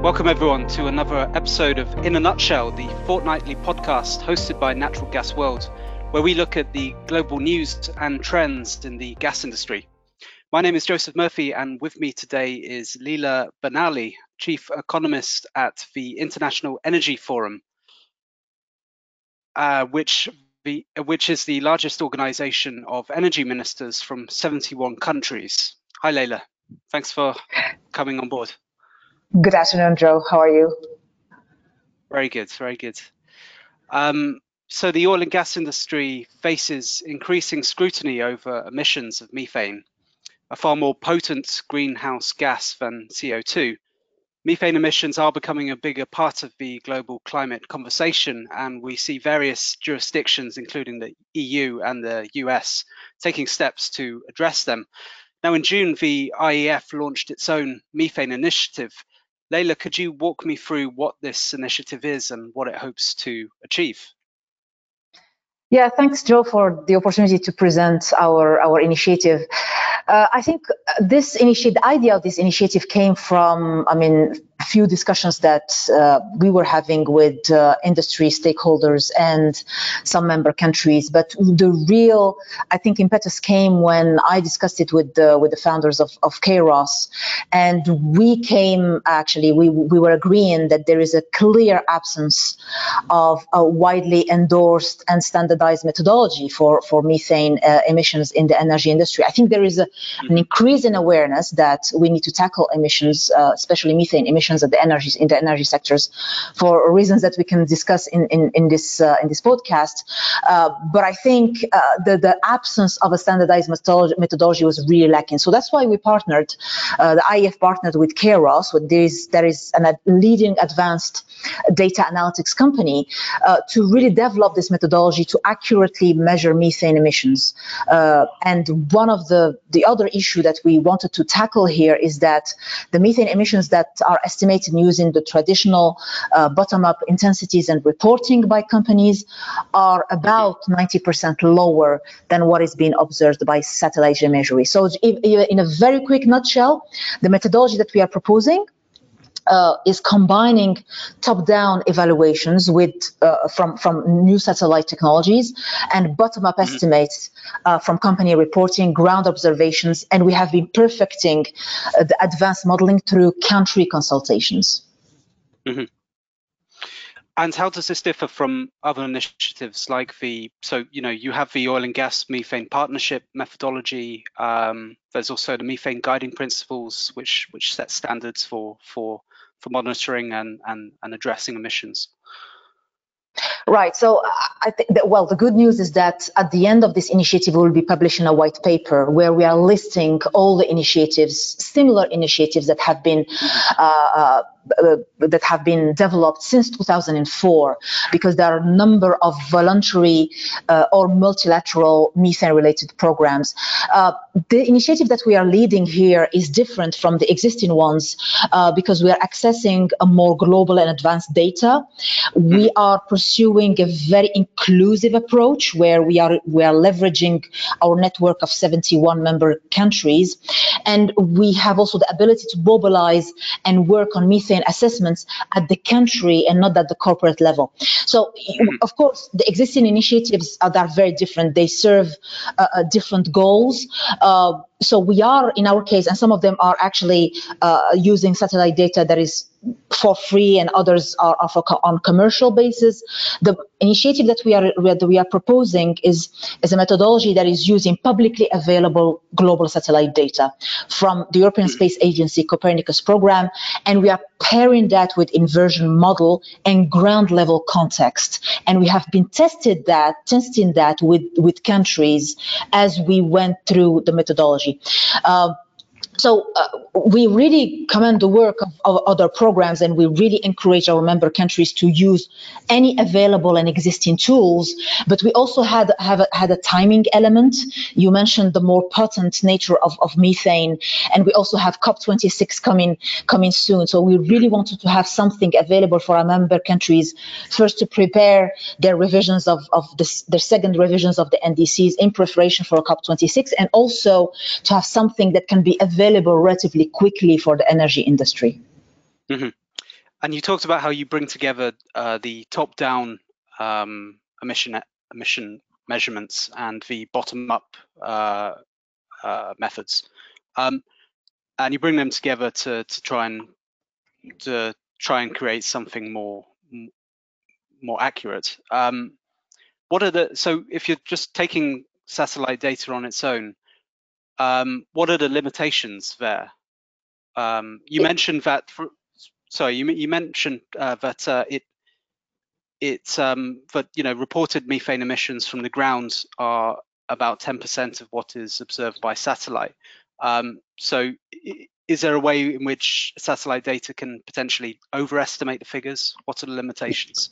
Welcome, everyone, to another episode of In a Nutshell, the fortnightly podcast hosted by Natural Gas World, where we look at the global news and trends in the gas industry. My name is Joseph Murphy, and with me today is Leila Benali, Chief Economist at the International Energy Forum, uh, which, the, which is the largest organization of energy ministers from 71 countries. Hi, Leila. Thanks for coming on board. Good afternoon, Joe. How are you? Very good, very good. Um, so the oil and gas industry faces increasing scrutiny over emissions of methane, a far more potent greenhouse gas than CO2. Methane emissions are becoming a bigger part of the global climate conversation, and we see various jurisdictions, including the EU and the US, taking steps to address them. Now, in June, the IEF launched its own methane initiative, Leila, could you walk me through what this initiative is and what it hopes to achieve? Yeah, thanks, Joe, for the opportunity to present our, our initiative. Uh, I think this initiative, the idea of this initiative came from, I mean, few discussions that uh, we were having with uh, industry stakeholders and some member countries. But the real, I think, impetus came when I discussed it with the with the founders of, of Kayrros, and we came actually we we were agreeing that there is a clear absence of a widely endorsed and standardized methodology for for methane uh, emissions in the energy industry. I think there is a, an increase in awareness that we need to tackle emissions, uh, especially methane emissions of the energies in the energy sectors for reasons that we can discuss in in, in this uh, in this podcast. Uh, but I think uh, the the absence of a standardized methodology, was really lacking. So that's why we partnered. Uh, the IEF partnered with Kayrros, with this there is an, a leading advanced data analytics company uh, to really develop this methodology to accurately measure methane emissions. Uh, and one of the the other issue that we wanted to tackle here is that the methane emissions that are estimated using the traditional uh, bottom-up intensities and reporting by companies are about 90% lower than what is being observed by satellite imagery. So in a very quick nutshell, the methodology that we are proposing uh, is combining top-down evaluations with uh, from from new satellite technologies and bottom-up mm-hmm. estimates uh, from company reporting, ground observations, and we have been perfecting uh, the advanced modeling through country consultations. Mm-hmm. And how does this differ from other initiatives like the, so, you know, you have the oil and gas methane partnership methodology. Um, there's also the methane guiding principles, which which set standards for for for monitoring and, and, and addressing emissions. Right. So I think that, well, the good news is that at the end of this initiative, we will be publishing a white paper where we are listing all the initiatives, similar initiatives that have been uh, uh, that have been developed since 2004 because there are a number of voluntary uh, or multilateral methane related programs. Uh, the initiative that we are leading here is different from the existing ones uh, because we are accessing a more global and advanced data. We are pursuing a very inclusive approach where we are we are leveraging our network of 71 member countries and we have also the ability to mobilize and work on methane assessments at the country and not at the corporate level. So, mm-hmm. of course, the existing initiatives are, are very different. They serve uh, uh, different goals. Uh, so we are, in our case, and some of them are actually uh, using satellite data that is for free and others are, are on commercial basis. The initiative that we are that we are proposing is, is a methodology that is using publicly available global satellite data from the European Space Agency Copernicus program, and we are pairing that with inversion model and ground level context. And we have been tested that testing that with with countries as we went through the methodology. Uh, so uh, we really commend the work of, of, other programs and we really encourage our member countries to use any available and existing tools. But we also had have a, had a timing element. You mentioned the more potent nature of, of methane and we also have cop26 coming coming soon. So we really wanted to have something available for our member countries first to prepare their revisions of, of this, their second revisions of the ndcs in preparation for cop26 and also to have something that can be available available relatively quickly for the energy industry. Mm-hmm. And you talked about how you bring together uh, the top-down um, emission emission measurements and the bottom-up uh, uh, methods, um, and you bring them together to to try and to try and create something more more accurate. Um, what are the so if you're just taking satellite data on its own, um, what are the limitations there? Um, you mentioned that. For, sorry, you, you mentioned uh, that uh, it it's um, that you know reported methane emissions from the ground are about 10% of what is observed by satellite. Um, so is there a way in which satellite data can potentially overestimate the figures? What are the limitations?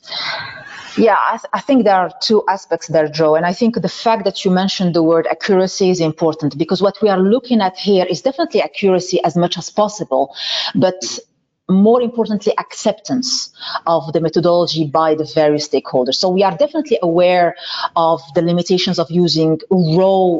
Yeah, I, th I, think there are two aspects there, Joe. And I think the fact that you mentioned the word accuracy is important because what we are looking at here is definitely accuracy as much as possible, but more importantly, acceptance of the methodology by the various stakeholders. So we are definitely aware of the limitations of using raw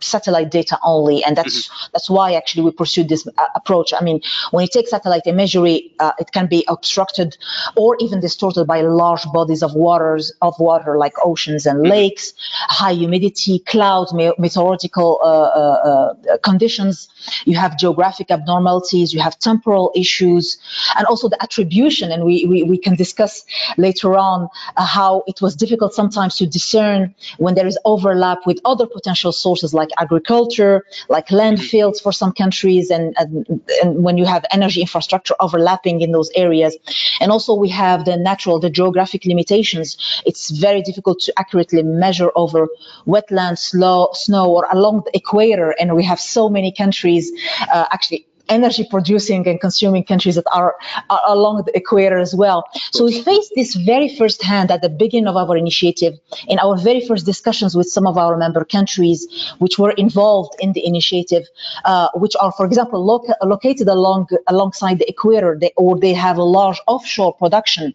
satellite data only, and that's mm-hmm. that's why actually we pursued this uh, approach. I mean, when you take satellite imagery, uh, it can be obstructed or even distorted by large bodies of waters of water like oceans and mm-hmm. lakes, high humidity, clouds, meteorological uh, uh, uh, conditions. You have geographic abnormalities, you have temporal issues, and also the attribution. And we we, we can discuss later on uh, how it was difficult sometimes to discern when there is overlap with other potential sources like agriculture, like landfills for some countries, and, and, and when you have energy infrastructure overlapping in those areas. And also we have the natural, the geographic limitations. It's very difficult to accurately measure over wetlands, slow, snow, or along the equator. And we have so many countries uh, actually energy producing and consuming countries that are, are, along the equator as well. So we faced this very first hand at the beginning of our initiative in our very first discussions with some of our member countries which were involved in the initiative, uh, which are, for example, located along alongside the equator they, or they have a large offshore production.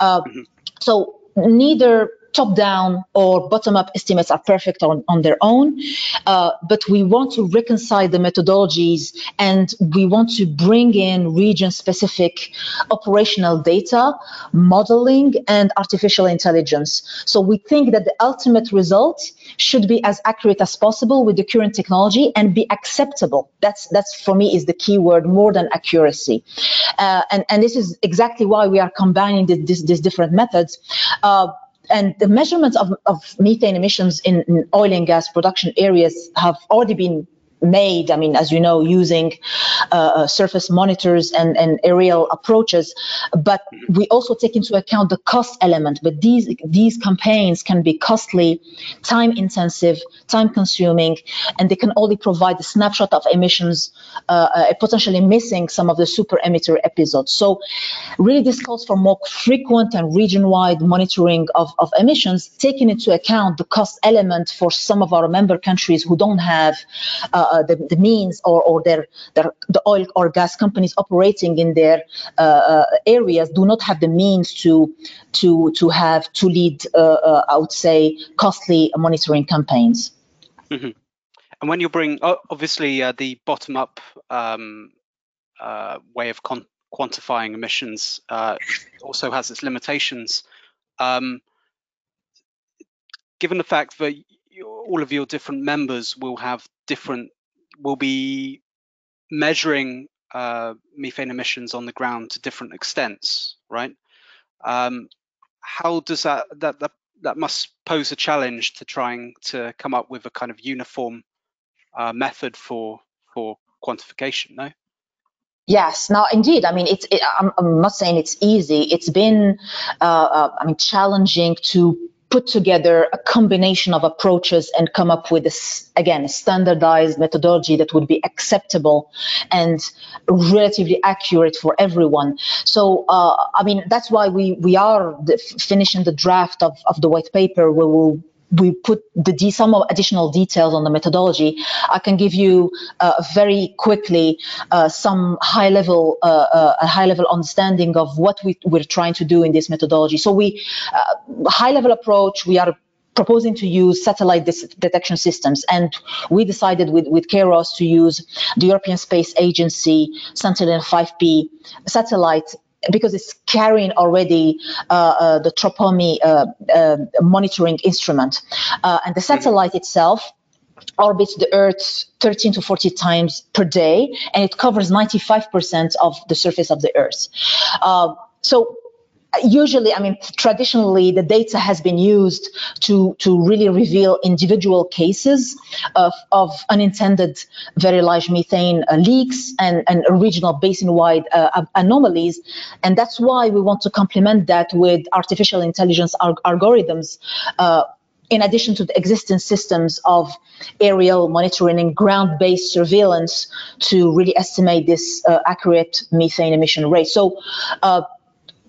Uh, mm-hmm. So neither top-down or bottom-up estimates are perfect on, on their own, uh, but we want to reconcile the methodologies and we want to bring in region-specific operational data, modeling, and artificial intelligence. So we think that the ultimate result should be as accurate as possible with the current technology and be acceptable. That's that's for me is the key word more than accuracy. Uh, and and this is exactly why we are combining these different methods. Uh, and the measurements of, of methane emissions in, in oil and gas production areas have already been made, I mean, as you know, using uh, uh, surface monitors and, and aerial approaches. But we also take into account the cost element. But these these campaigns can be costly, time intensive, time consuming, and they can only provide a snapshot of emissions, uh, uh, potentially missing some of the super emitter episodes. So really this calls for more frequent and region-wide monitoring of, of emissions, taking into account the cost element for some of our member countries who don't have uh, uh, the, the, means or, or their, their, the oil or gas companies operating in their uh, uh, areas do not have the means to to to have to lead I would say costly monitoring campaigns. Mm-hmm. And when you bring obviously the bottom up um, way of con- quantifying emissions also has its limitations. Um, given the fact that all of your different members will have different will be measuring uh, methane emissions on the ground to different extents, right? Um, how does that, that that that must pose a challenge to trying to come up with a kind of uniform uh, method for for quantification, no? Yes, now indeed. I mean, it's. It, I'm, I'm, not saying it's easy. It's been, uh, uh, I mean, challenging to put together a combination of approaches and come up with this again a standardized methodology that would be acceptable and relatively accurate for everyone. So uh, i mean that's why we we are the, finishing the draft of, of the white paper we'll we put the some additional details on the methodology. I can give you uh, very quickly uh, some high level uh, uh a high level understanding of what we, we're trying to do in this methodology. So we uh, high level approach. We are proposing to use satellite detection systems. And we decided with, with Kayrros to use the European Space Agency Sentinel-5P satellite because it's carrying already uh, uh, the TROPOMI uh, uh monitoring instrument. Uh, and the satellite itself orbits the Earth 13 to 40 times per day, and it covers 95% of the surface of the Earth. Uh, so usually, I mean, traditionally, the data has been used to, to really reveal individual cases of, of unintended very large methane uh, leaks and, and regional basin-wide uh, anomalies. And that's why we want to complement that with artificial intelligence algorithms uh, in addition to the existing systems of aerial monitoring and ground-based surveillance to really estimate this uh, accurate methane emission rate. So uh,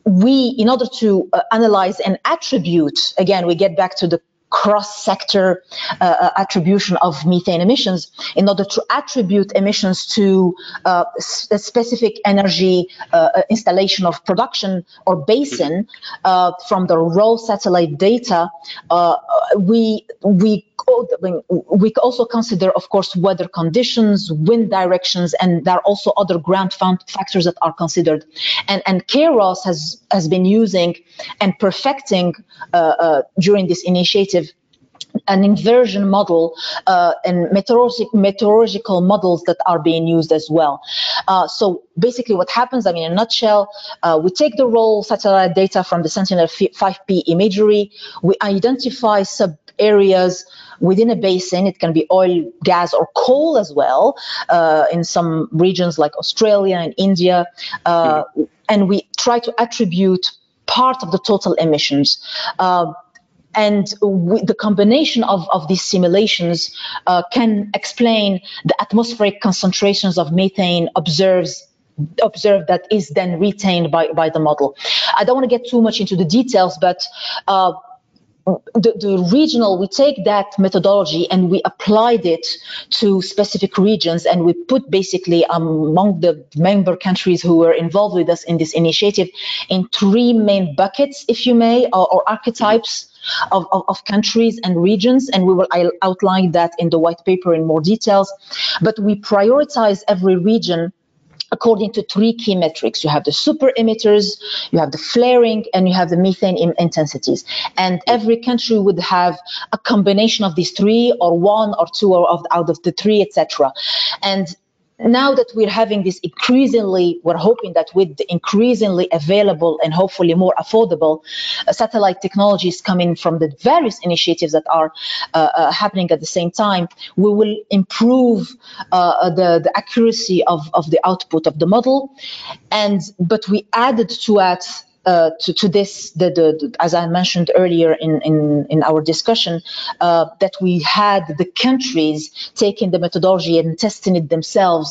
we, in order to uh, analyze and attribute, again, we get back to the cross-sector uh, uh, attribution of methane emissions in order to attribute emissions to uh, a specific energy uh, uh, installation of production or basin uh, from the raw satellite data we we we also consider of course weather conditions wind directions and there are also other ground factors that are considered and and Kayrros has has been using and perfecting during this initiative an inversion model uh, and meteorologic, meteorological models that are being used as well. Uh, so basically what happens, I mean, in a nutshell, uh, we take the raw satellite data from the Sentinel-5P imagery, we identify sub areas within a basin. It can be oil, gas, or coal as well uh, in some regions like Australia and India. Uh, mm-hmm. And we try to attribute part of the total emissions. Uh, and the combination of, of these simulations uh, can explain the atmospheric concentrations of methane observes observed that is then retained by, by the model. I don't want to get too much into the details, but uh, the, the, regional, we take that methodology and we applied it to specific regions and we put basically um, among the member countries who were involved with us in this initiative in three main buckets, if you may, or, or archetypes of, of, of countries and regions, and we will outline that in the white paper in more details. But we prioritize every region according to three key metrics. You have the super emitters, you have the flaring, and you have the methane intensities. And every country would have a combination of these three, or one or two or of, out of the three, etc. And now that we're having this increasingly, we're hoping that with the increasingly available and hopefully more affordable uh, satellite technologies coming from the various initiatives that are uh, uh, happening at the same time, we will improve uh, uh, the, the accuracy of, of the output of the model. And but we added to that uh, to, to, this, the, the, as I mentioned earlier in, in, in our discussion, uh, that we had the countries taking the methodology and testing it themselves,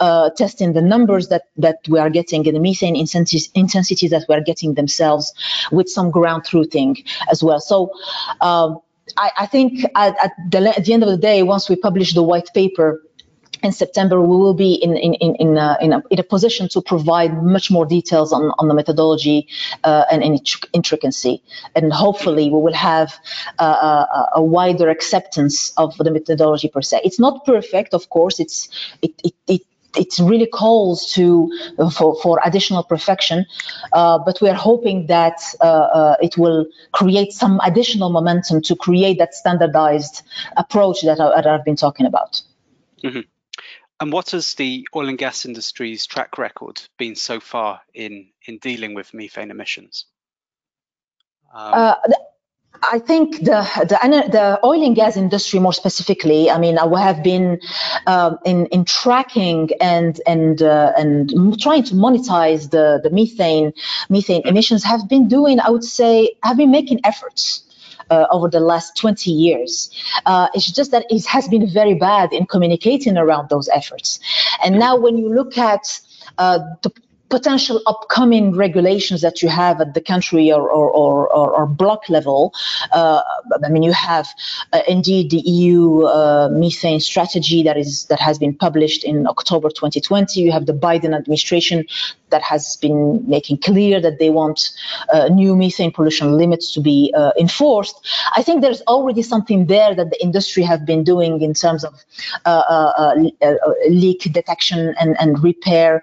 uh, testing the numbers that, that we are getting and the methane intensities that we are getting themselves with some ground truthing as well. So um, I, I, think at, at, the, at the end of the day, once we publish the white paper, in September, we will be in in in in a, in a, in a position to provide much more details on, on the methodology uh, and in intricacy, and hopefully we will have uh, a, a, wider acceptance of the methodology per se. It's not perfect, of course. It's it it, it it really calls to for, for additional perfection, uh, but we are hoping that uh, uh, it will create some additional momentum to create that standardized approach that, I, that I've been talking about. Mm-hmm. And what has the oil and gas industry's track record been so far in in dealing with methane emissions? Um, uh, I think the, the the oil and gas industry, more specifically, I mean, I have been uh, in in tracking and and uh, and trying to monetize the the methane methane emissions. Have been doing, I would say, have been making efforts uh, over the last 20 years. Uh, it's just that it has been very bad in communicating around those efforts. And now when you look at uh, the potential upcoming regulations that you have at the country or, or, or, or block level. Uh, I mean, you have uh, indeed the EU uh, methane strategy that is that has been published in October 2020. You have the Biden administration that has been making clear that they want uh, new methane pollution limits to be uh, enforced. I think there's already something there that the industry have been doing in terms of uh, uh, uh leak detection and, and repair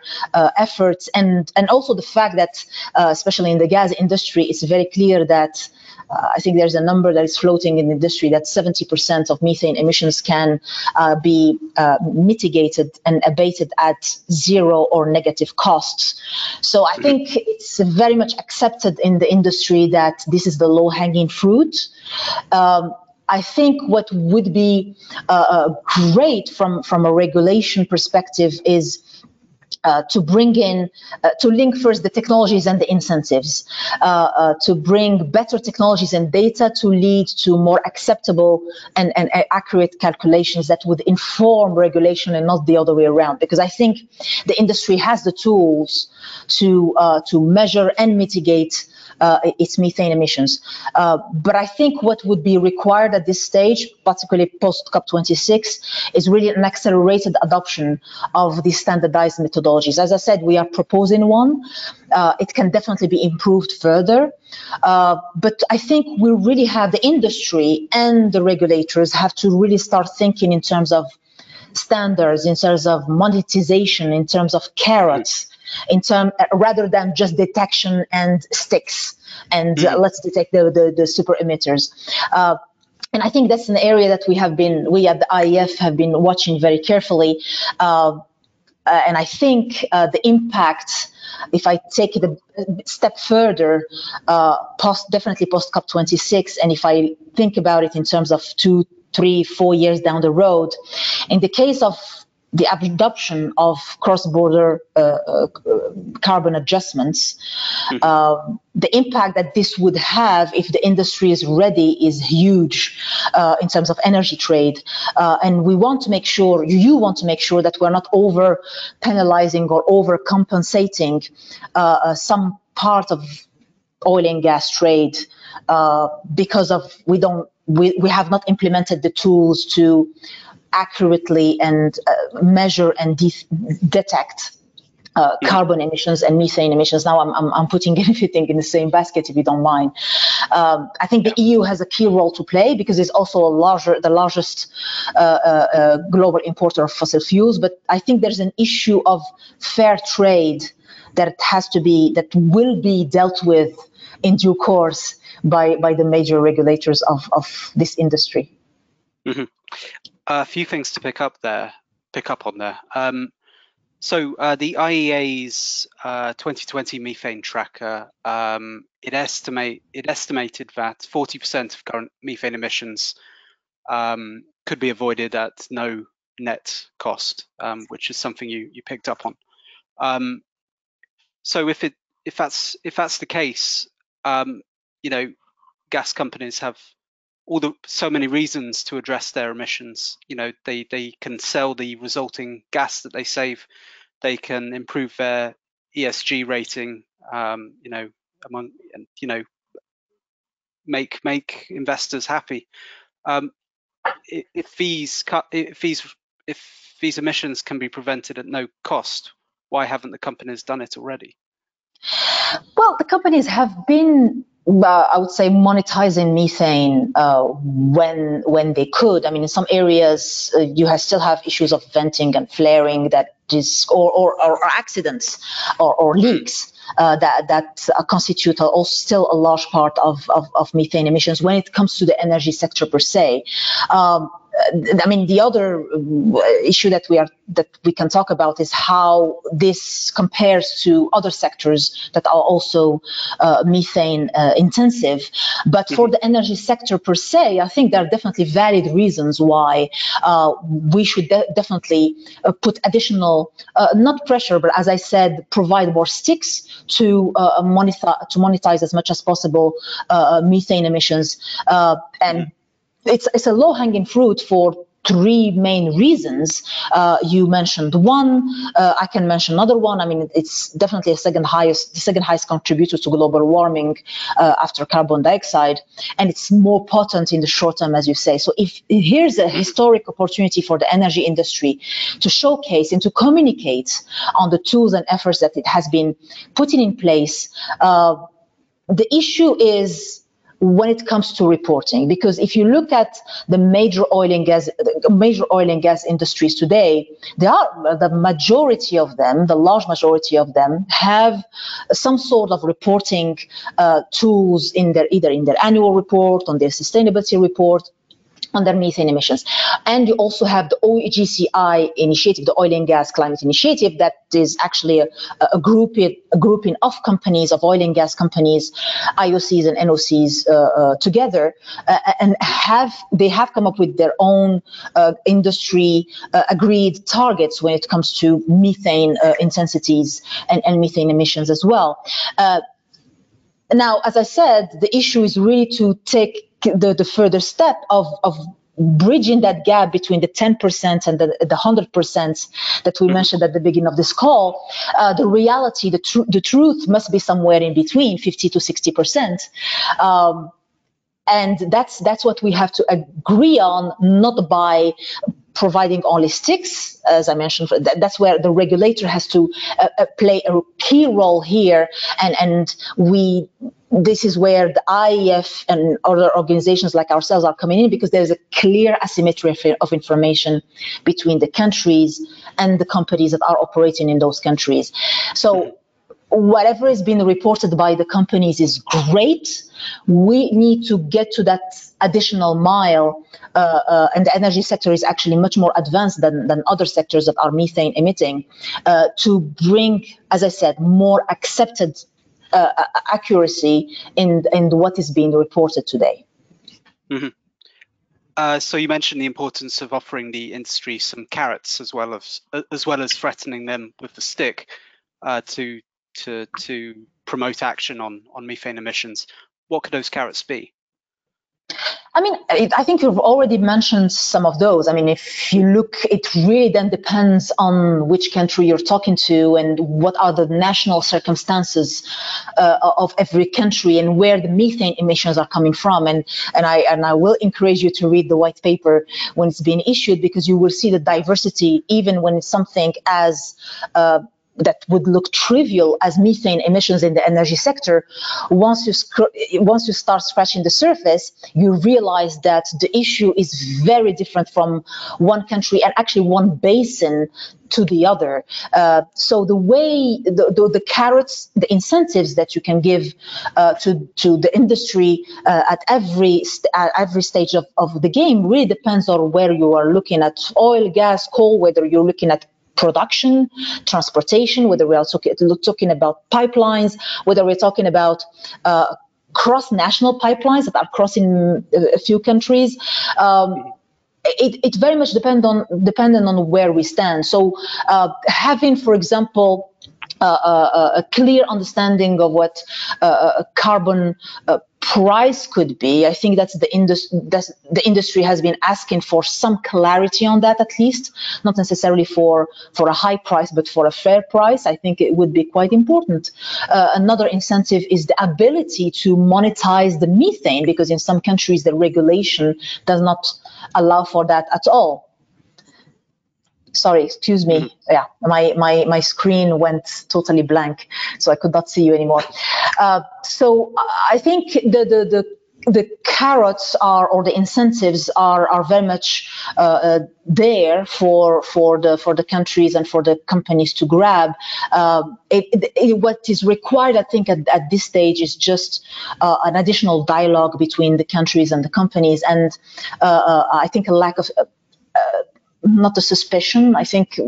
efforts, and and also the fact that, especially in the gas industry, it's very clear that uh, I think there's a number that is floating in the industry that 70% of methane emissions can uh, be uh, mitigated and abated at zero or negative costs. So I think it's very much accepted in the industry that this is the low hanging fruit. Um, I think what would be uh, uh, great from, from a regulation perspective is uh, to bring in, uh, to link first the technologies and the incentives, uh, uh to bring better technologies and data to lead to more acceptable and, and accurate calculations that would inform regulation and not the other way around. Because I think the industry has the tools to uh, to measure and mitigate uh, its methane emissions. Uh, but I think what would be required at this stage, particularly post COP26, is really an accelerated adoption of these standardized methodologies. As I said, we are proposing one. Uh, it can definitely be improved further. Uh, but I think we really have the industry and the regulators have to really start thinking in terms of standards, in terms of monetization, in terms of carrots in term uh, rather than just detection and sticks and mm. uh, mm-hmm. let's detect the, the, the super emitters. Uh, and I think that's an area that we have been, we at the IEF have been watching very carefully. Uh, uh and I think uh, the impact, if I take it a step further, post definitely post COP26, and if I think about it in terms of two, three, four years down the road, in the case of the adoption of cross-border uh, uh, carbon adjustments, mm-hmm. uh, the impact that this would have if the industry is ready is huge uh, in terms of energy trade. Uh, and we want to make sure, you want to make sure that we're not over penalizing or over compensating uh, some part of oil and gas trade because of we don't we, we have not implemented the tools to accurately and uh, measure and de detect uh, carbon emissions and methane emissions. Now I'm, I'm, I'm, putting everything in the same basket, if you don't mind. Um, I think the EU has a key role to play because it's also a larger, the largest uh, uh, uh, global importer of fossil fuels. But I think there's an issue of fair trade that has to be, that will be dealt with in due course by, by the major regulators of, of this industry. Mm -hmm a few things to pick up there, pick up on there. Um, so uh, the IEA's uh, 2020 methane tracker um, it estimate it estimated that 40% of current methane emissions um, could be avoided at no net cost, um, which is something you you picked up on. Um, so if it if that's if that's the case, um, you know, gas companies have all the so many reasons to address their emissions. You know, they they can sell the resulting gas that they save. They can improve their ESG rating. Um, you know, among you know, make make investors happy. Um, if these if these if these emissions can be prevented at no cost, why haven't the companies done it already? Well, the companies have been I would say monetizing methane uh, when when they could. I mean, in some areas uh, you have, still have issues of venting and flaring that is, or or, or accidents or, or leaks. Uh, that that uh, constitute also still a large part of, of, of, methane emissions when it comes to the energy sector per se. Um, I mean, the other uh, issue that we are that we can talk about is how this compares to other sectors that are also uh, methane uh, intensive. But for mm-hmm. the energy sector per se, I think there are definitely valid reasons why uh, we should de definitely uh, put additional, uh, not pressure, but as I said, provide more sticks to monetize to monetize as much as possible methane emissions and. Mm -hmm it's, it's a low hanging fruit for three main reasons. Uh, you mentioned one. Uh, I can mention another one. I mean, it's definitely a second highest, the second highest contributor to global warming uh, after carbon dioxide, and it's more potent in the short term, as you say. So, if here's a historic opportunity for the energy industry to showcase and to communicate on the tools and efforts that it has been putting in place. Uh, the issue is when it comes to reporting. Because if you look at the major oil and gas major oil and gas industries today they are the majority of them the large majority of them have some sort of reporting uh, tools in their either in their annual report on their sustainability report on methane emissions. And you also have the OGCI initiative, the Oil and Gas Climate Initiative, that is actually a, a, grouping, a grouping of companies, of oil and gas companies, IOCs and NOCs uh, uh, together, uh, and have they have come up with their own uh, industry uh, agreed targets when it comes to methane uh, intensities and, and, methane emissions as well. now, as I said, the issue is really to take the, the further step of, of bridging that gap between the 10% and the, the 100% that we mentioned at the beginning of this call, uh, the reality, the, tr- the truth must be somewhere in between 50 to 60%. Um, and that's that's what we have to agree on, not by providing only sticks, as I mentioned. That's where the regulator has to uh, uh, play a key role here, and and we this is where the IEF and other organizations like ourselves are coming in because there's a clear asymmetry of information between the countries and the companies that are operating in those countries. So whatever is being reported by the companies is great. We need to get to that additional mile, uh, uh, and the energy sector is actually much more advanced than, than other sectors that are methane emitting, uh, to bring, as I said, more accepted uh, accuracy in in what is being reported today. Mm-hmm. Uh, so you mentioned the importance of offering the industry some carrots as well as as well as threatening them with the stick uh, to to to promote action on on methane emissions. What could those carrots be? I mean, I think you've already mentioned some of those. I mean, if you look, it really then depends on which country you're talking to and what are the national circumstances uh, of every country and where the methane emissions are coming from. And and I and I will encourage you to read the white paper when it's being issued because you will see the diversity even when it's something as uh, that would look trivial as methane emissions in the energy sector, once you once you start scratching the surface, you realize that the issue is very different from one country and actually one basin to the other. Uh, so the way the, the, the, carrots, the incentives that you can give uh, to to the industry uh, at every at every stage of, of the game really depends on where you are looking at oil, gas, coal, whether you're looking at production, transportation, whether we are talking about pipelines, whether we're talking about uh, cross-national pipelines that are crossing a few countries. Um, it, it, very much depend on dependent on where we stand. So uh, having, for example, uh, uh, a clear understanding of what uh, carbon price could be. I think that's the industry. The industry has been asking for some clarity on that, at least, not necessarily for for a high price, but for a fair price. I think it would be quite important. Uh, another incentive is the ability to monetize the methane, because in some countries the regulation does not allow for that at all sorry excuse me mm-hmm. yeah my my my screen went totally blank so i could not see you anymore uh, so i think the the the the carrots are or the incentives are are very much uh, uh, there for for the for the countries and for the companies to grab. Uh, it, it, what is required, I think, at, at this stage is just uh, an additional dialogue between the countries and the companies, and uh, uh, I think a lack of not a suspicion. I think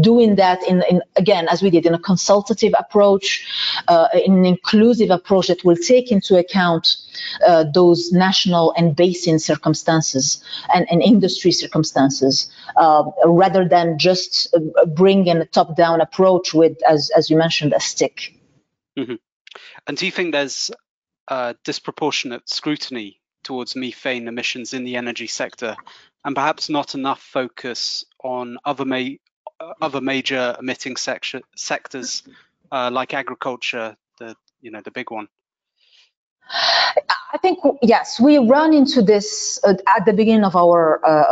doing that in, in again, as we did, in a consultative approach, uh, in an inclusive approach that will take into account uh, those national and basin circumstances and, and industry circumstances, uh, rather than just uh, bring in a top-down approach with, as as you mentioned, a stick. Mm-hmm. And do you think there's disproportionate scrutiny towards methane emissions in the energy sector and perhaps not enough focus on other ma- other major emitting sector- sectors uh, like agriculture, the you know the big one. I think yes, we run into this uh, at the beginning of our uh,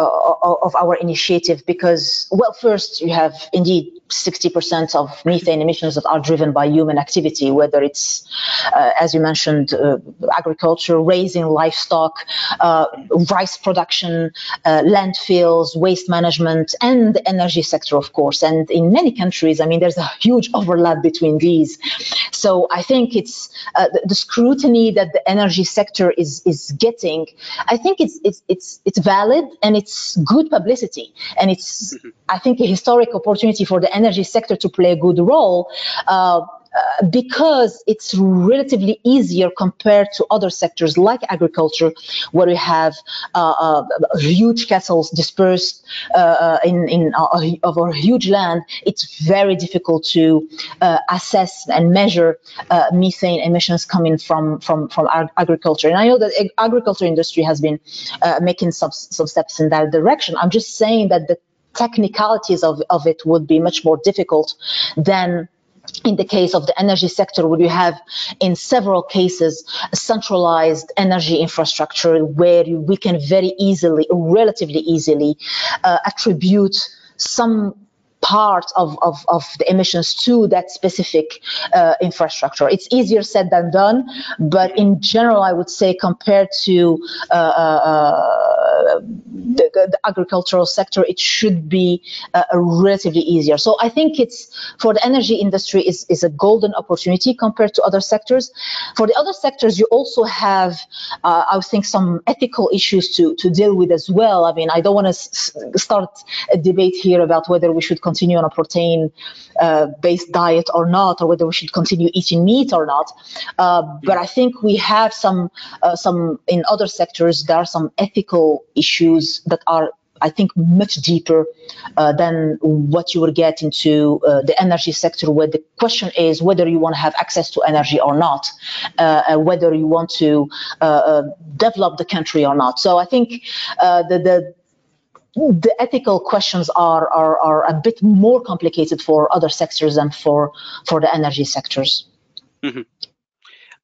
of our initiative because well, first you have indeed 60% of methane emissions that are driven by human activity, whether it's, uh, as you mentioned, uh, agriculture, raising livestock, uh, rice production, uh, landfills, waste management, and the energy sector, of course. And in many countries, I mean, there's a huge overlap between these. So I think it's uh, the, the, scrutiny that the energy sector is is getting. I think it's it's it's it's valid and it's good publicity, and it's mm-hmm. I think a historic opportunity for the energy sector to play a good role. Uh, uh, because it's relatively easier compared to other sectors like agriculture, where we have uh, uh, huge castles dispersed uh, in, in over huge land. It's very difficult to assess and measure methane emissions coming from from from agriculture. And I know that agriculture industry has been making some some steps in that direction. I'm just saying that the technicalities of, of it would be much more difficult than in the case of the energy sector, where you have in several cases centralized energy infrastructure where we can very easily, relatively easily, uh, attribute some part of, of, of the emissions to that specific uh, infrastructure. It's easier said than done, but in general, I would say compared to uh, uh, the, the, agricultural sector, it should be uh, relatively easier. So I think it's for the energy industry is, is a golden opportunity compared to other sectors. For the other sectors, you also have, uh, I think, some ethical issues to, to deal with as well. I mean, I don't want to s- start a debate here about whether we should continue on a protein uh, based diet or not, or whether we should continue eating meat or not. Uh, but I think we have some uh, some in other sectors there are some ethical issues that are I think much deeper uh, than what you will get into uh, the energy sector, where the question is whether you want to have access to energy or not, uh, whether you want to uh, uh, develop the country or not. So I think uh, the, the the ethical questions are, are, are a bit more complicated for other sectors than for, for the energy sectors. Mm-hmm.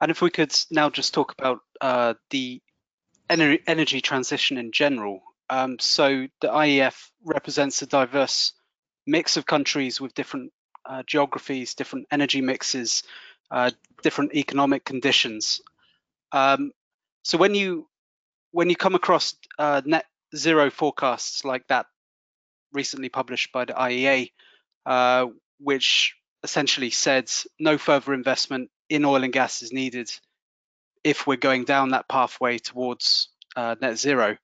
And if we could now just talk about uh, the ener- energy transition in general. Um, so the IEF represents a diverse mix of countries with different uh, geographies, different energy mixes, uh, different economic conditions. Um, so when you when you come across uh, net zero forecasts like that recently published by the IEA, uh, which essentially said no further investment in oil and gas is needed if we're going down that pathway towards uh, net zero.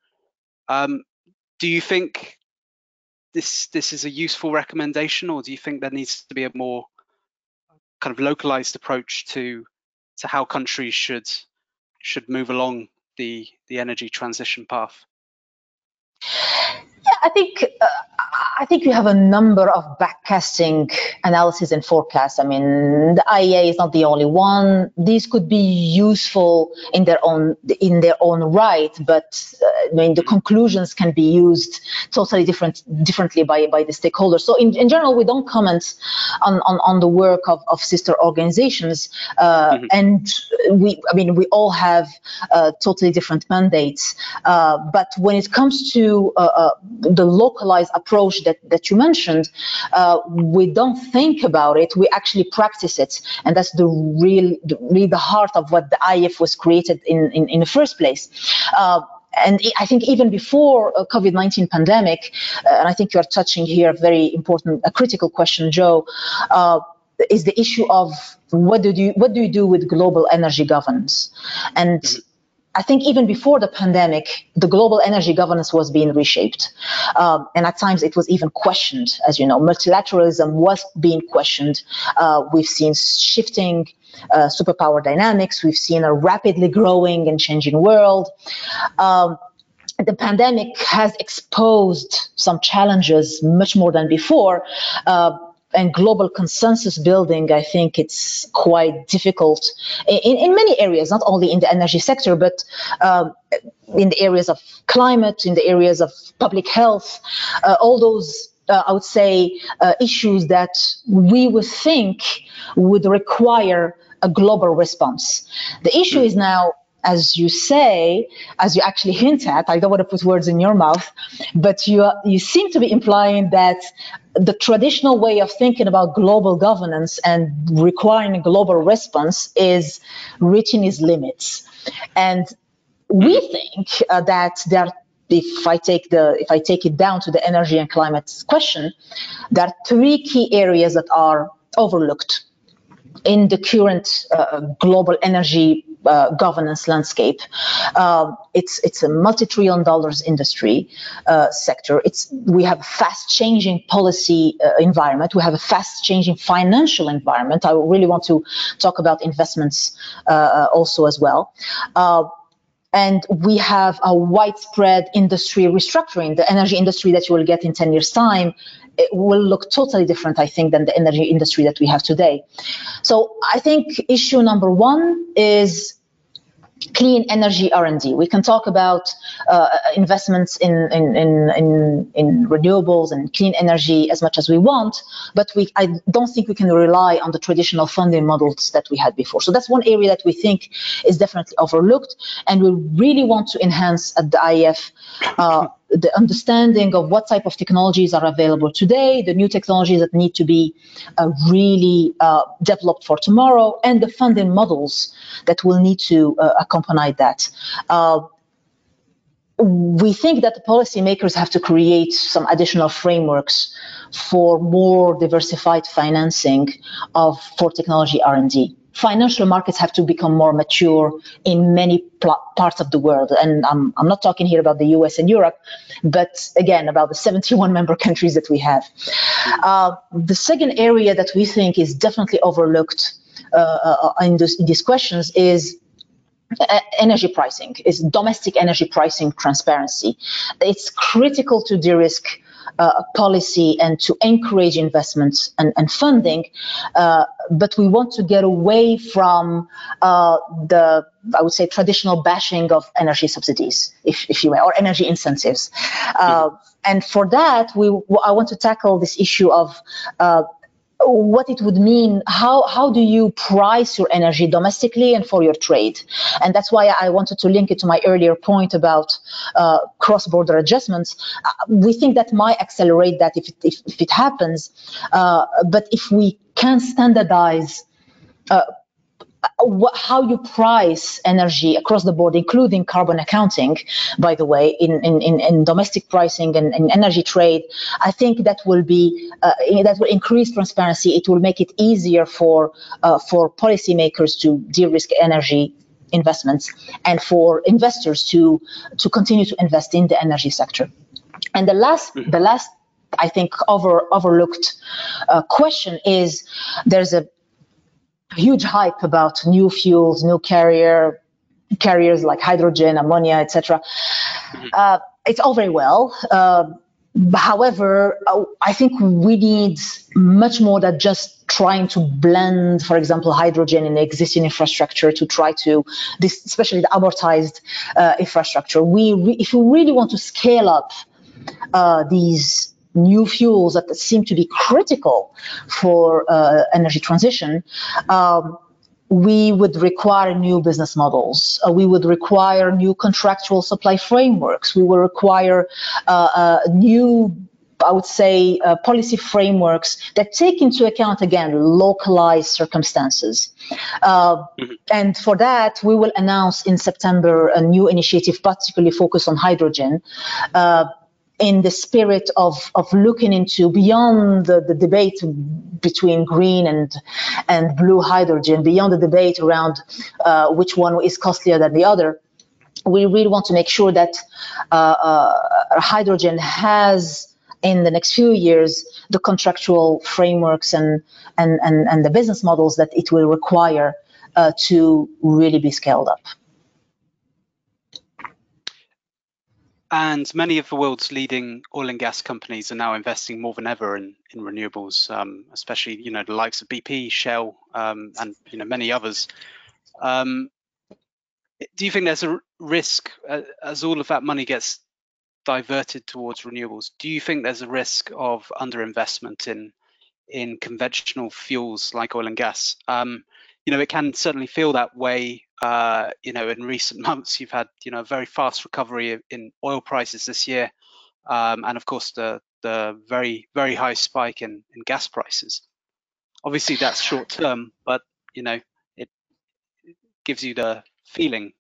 Um, do you think this this is a useful recommendation, or do you think there needs to be a more kind of localized approach to to how countries should should move along the the energy transition path? I think uh, I think you have a number of backcasting analysis and forecasts. I mean, the IEA is not the only one. These could be useful in their own in their own right, but uh, I mean, the conclusions can be used totally different differently by by the stakeholders. So in, in general, we don't comment on on, on the work of, of sister organizations, uh, mm-hmm. and we I mean we all have uh, totally different mandates. Uh, but when it comes to uh, uh, the localized approach that, that you mentioned, uh, we don't think about it, we actually practice it. And that's the real, the, really the heart of what the IEF was created in, in, in the first place. Uh, and I think even before COVID-19 pandemic, uh, and I think you're touching here a very important, a critical question, Joe, uh, is the issue of what do you what do you do with global energy governance? And mm-hmm. I think even before the pandemic, the global energy governance was being reshaped. Um, and at times it was even questioned. As you know, multilateralism was being questioned. Uh, we've seen shifting uh, superpower dynamics. We've seen a rapidly growing and changing world. Um, the pandemic has exposed some challenges much more than before. Uh, and global consensus building, I think it's quite difficult in, in many areas, not only in the energy sector, but um, in the areas of climate, in the areas of public health, uh, all those uh, I would say, uh, issues that we would think would require a global response. The issue is now as you say, as you actually hint at, I don't want to put words in your mouth, but you you seem to be implying that the traditional way of thinking about global governance and requiring a global response is reaching its limits. And we think uh, that there if I take the if I take it down to the energy and climate question, there are three key areas that are overlooked in the current uh, global energy uh, governance landscape. Uh, it's it's a multi-trillion dollars industry uh, sector. It's we have a fast-changing policy uh, environment. We have a fast-changing financial environment. I really want to talk about investments uh, also as well and we have a widespread industry restructuring. The energy industry that you will get in 10 years' time it will look totally different, I think, than the energy industry that we have today. So I think issue number one is clean energy R&D. We can talk about uh, investments in, in, in, in, renewables and clean energy as much as we want, but we, I don't think we can rely on the traditional funding models that we had before. So that's one area that we think is definitely overlooked, and we really want to enhance at the IEF uh, the understanding of what type of technologies are available today, the new technologies that need to be uh, really uh, developed for tomorrow, and the funding models that will need to uh, accompany that. Uh, we think that the policymakers have to create some additional frameworks for more diversified financing of for technology R&D financial markets have to become more mature in many pl- parts of the world. And I'm, I'm not talking here about the US and Europe, but again, about the 71 member countries that we have. Uh, the second area that we think is definitely overlooked uh, uh in, this, in these questions is uh, energy pricing is domestic energy pricing transparency. It's critical to de-risk uh, policy and to encourage investments and, and funding. Uh, but we want to get away from uh, the, I would say, traditional bashing of energy subsidies, if, if you may, or energy incentives. Uh, and for that, we, I want to tackle this issue of uh, what it would mean how how do you price your energy domestically and for your trade? And that's why i wanted to link it to my earlier point about uh, cross-border adjustments. Uh, we think that might accelerate that if it, if, if it happens. Uh, but if we can standardize uh, how you price energy across the board, including carbon accounting, by the way, in, in, in domestic pricing and, and, energy trade, I think that will be uh, that will increase transparency. It will make it easier for uh, for policymakers to de-risk energy investments and for investors to to continue to invest in the energy sector. And the last the last I think over overlooked uh, question is there's a huge hype about new fuels, new carrier carriers like hydrogen, ammonia, etc. Mm-hmm. Uh, it's all very well. Uh, however, uh, I think we need much more than just trying to blend, for example, hydrogen in existing infrastructure to try to, this, especially the amortized uh, infrastructure. We, re- if we really want to scale up uh, these new fuels that seem to be critical for uh, energy transition, um, we would require new business models. Uh, we would require new contractual supply frameworks. We will require uh, uh, new I would say, uh, policy frameworks that take into account, again, localized circumstances. Uh, mm-hmm. And for that, we will announce in September a new initiative, particularly focused on hydrogen. Uh, in the spirit of, of looking into beyond the, the debate between green and and blue hydrogen, beyond the debate around uh, which one is costlier than the other, we really want to make sure that uh, uh, hydrogen has in the next few years the contractual frameworks and and and, and the business models that it will require uh, to really be scaled up. And many of the world's leading oil and gas companies are now investing more than ever in, in renewables, um, especially you know the likes of BP, Shell, um, and you know many others. Um, do you think there's a risk uh, as all of that money gets diverted towards renewables? Do you think there's a risk of underinvestment in in conventional fuels like oil and gas? Um, you know, it can certainly feel that way uh, you know, in recent months, you've had, you know, a very fast recovery in oil prices this year, um, and of course the the very very high spike in, in gas prices. Obviously, that's short term, but you know, it, gives you the feeling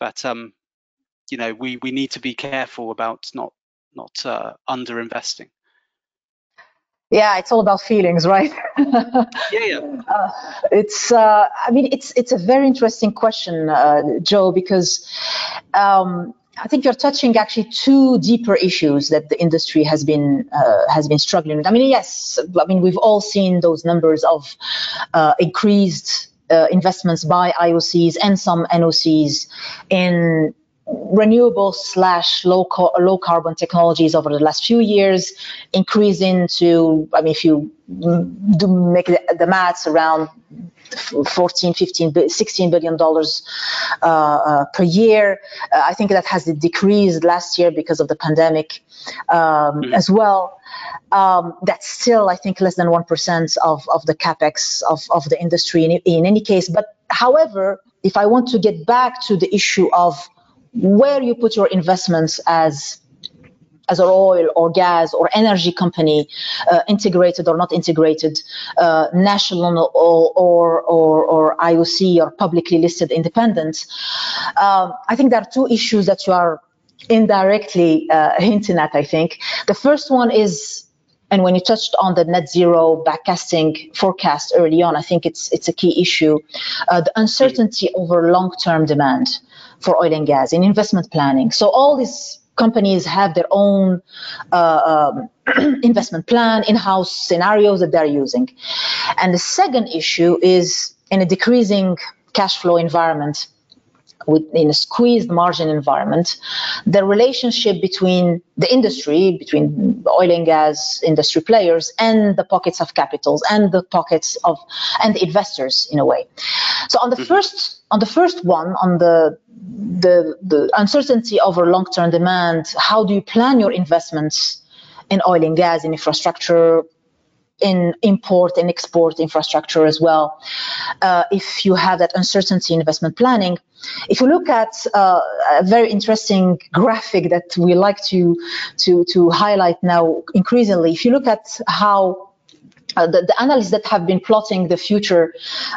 that um, you know we we need to be careful about not not uh, under investing yeah it's all about feelings right yeah yeah uh, it's uh, i mean it's it's a very interesting question uh, joe because um, I think you're touching actually two deeper issues that the industry has been uh, has been struggling with. I mean, yes, I mean we've all seen those numbers of uh, increased uh, investments by IOCs and some NOCs in renewable slash low co- low carbon technologies over the last few years, increasing to, I mean, if you do make the, the maths around 14, 15, 16 billion dollars uh, uh, per year. Uh, I think that has decreased last year because of the pandemic um, mm-hmm. as well. Um, that's still, I think, less than one percent of, of the capex of, of the industry in, in any case. But however, if I want to get back to the issue of where you put your investments as as an oil or gas or energy company, uh, integrated or not integrated, uh, national or, or, or, or, IOC or publicly listed independent. Um, I think there are two issues that you are indirectly uh, hinting at, I think. The first one is and when you touched on the net zero backcasting forecast early on, I think it's it's a key issue. Uh, the uncertainty over long-term demand for oil and gas in investment planning. So all these companies have their own uh, um, investment plan, in-house scenarios that they're using. And the second issue is in a decreasing cash flow environment, in a squeezed margin environment, the relationship between the industry, between oil and gas industry players, and the pockets of capitals and the pockets of and investors in a way. So on the mm-hmm. first on the first one, on the the, the uncertainty over long-term demand, how do you plan your investments in oil and gas, in infrastructure, in import and export infrastructure as well. Uh, if you have that uncertainty in investment planning, if you look at uh, a very interesting graphic that we like to to to highlight now increasingly, if you look at how uh, the, the, analysts that have been plotting the future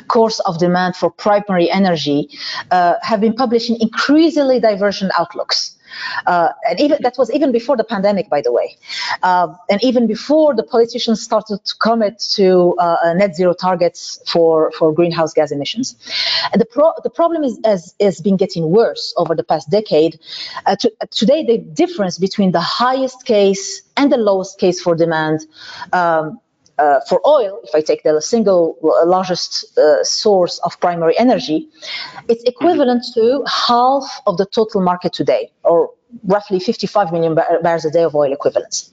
course of demand for primary energy uh, have been publishing increasingly divergent outlooks. Uh, and even that was even before the pandemic, by the way, uh, and even before the politicians started to commit to uh, net zero targets for, for greenhouse gas emissions. And the pro- the problem is has, has been getting worse over the past decade. Uh, to, today, the difference between the highest case and the lowest case for demand. Um, uh, for oil, if I take the single largest uh, source of primary energy, it's equivalent to half of the total market today, or roughly 55 million bar- barrels a day of oil equivalents.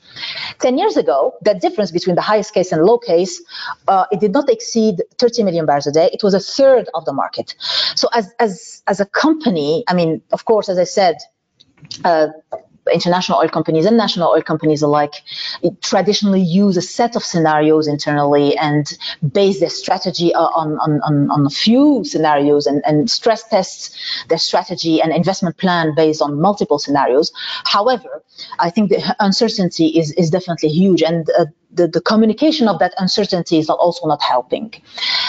10 years ago, that difference between the highest case and low case, uh, it did not exceed 30 million barrels a day. It was a third of the market. So as, as, as a company, I mean, of course, as I said, uh, international oil companies and national oil companies alike traditionally use a set of scenarios internally and base their strategy on, on, on, on a few scenarios and, and stress tests their strategy and investment plan based on multiple scenarios. However, I think the uncertainty is, is definitely huge and uh, the, the communication of that uncertainty is also not helping.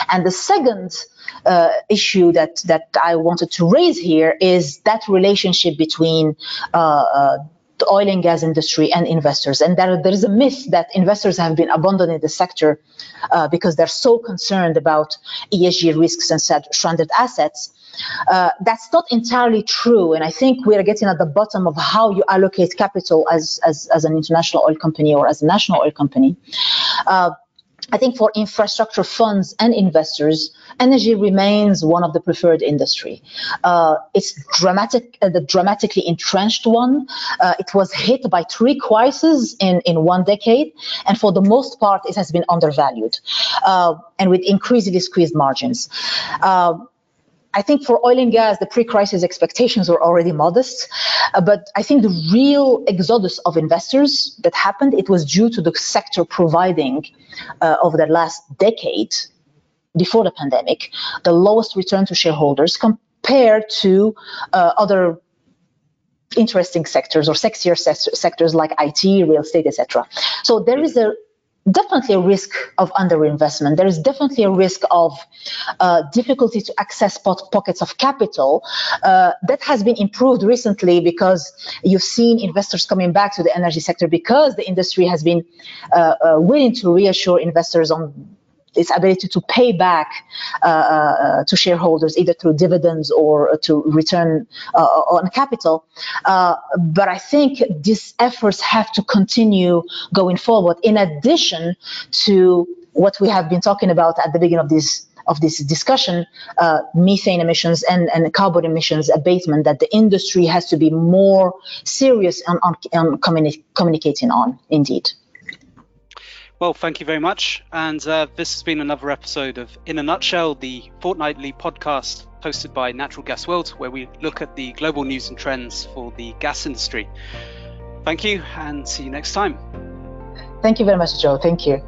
And the second uh, issue that that I wanted to raise here is that relationship between uh, uh, the oil and gas industry and investors. And there, there is a myth that investors have been abandoning the sector uh, because they're so concerned about ESG risks and stranded assets. Uh, that's not entirely true. And I think we're getting at the bottom of how you allocate capital as, as, as an international oil company or as a national oil company. Uh, I think for infrastructure funds and investors, energy remains one of the preferred industry. Uh, it's dramatic, uh, the dramatically entrenched one. Uh, it was hit by three crises in, in one decade, and for the most part, it has been undervalued, uh, and with increasingly squeezed margins. I think for oil and gas, the pre-crisis expectations were already modest, uh, but I think the real exodus of investors that happened, it was due to the sector providing uh, over the last decade, before the pandemic, the lowest return to shareholders compared to uh, other interesting sectors or sexier sectors like IT, real estate, etc. So there is a definitely a risk of underinvestment. There is definitely a risk of uh, difficulty to access pockets of capital. Uh, that has been improved recently because you've seen investors coming back to the energy sector because the industry has been uh, uh willing to reassure investors on its ability to pay back uh, uh, to shareholders either through dividends or to return uh, on capital. Uh, but I think these efforts have to continue going forward in addition to what we have been talking about at the beginning of this of this discussion, uh, methane emissions and, and carbon emissions abatement that the industry has to be more serious on, on, on communi- communicating on, indeed. Well, thank you very much. And uh, this has been another episode of In a Nutshell, the fortnightly podcast hosted by Natural Gas World, where we look at the global news and trends for the gas industry. Thank you and see you next time. Thank you very much, Joe. Thank you.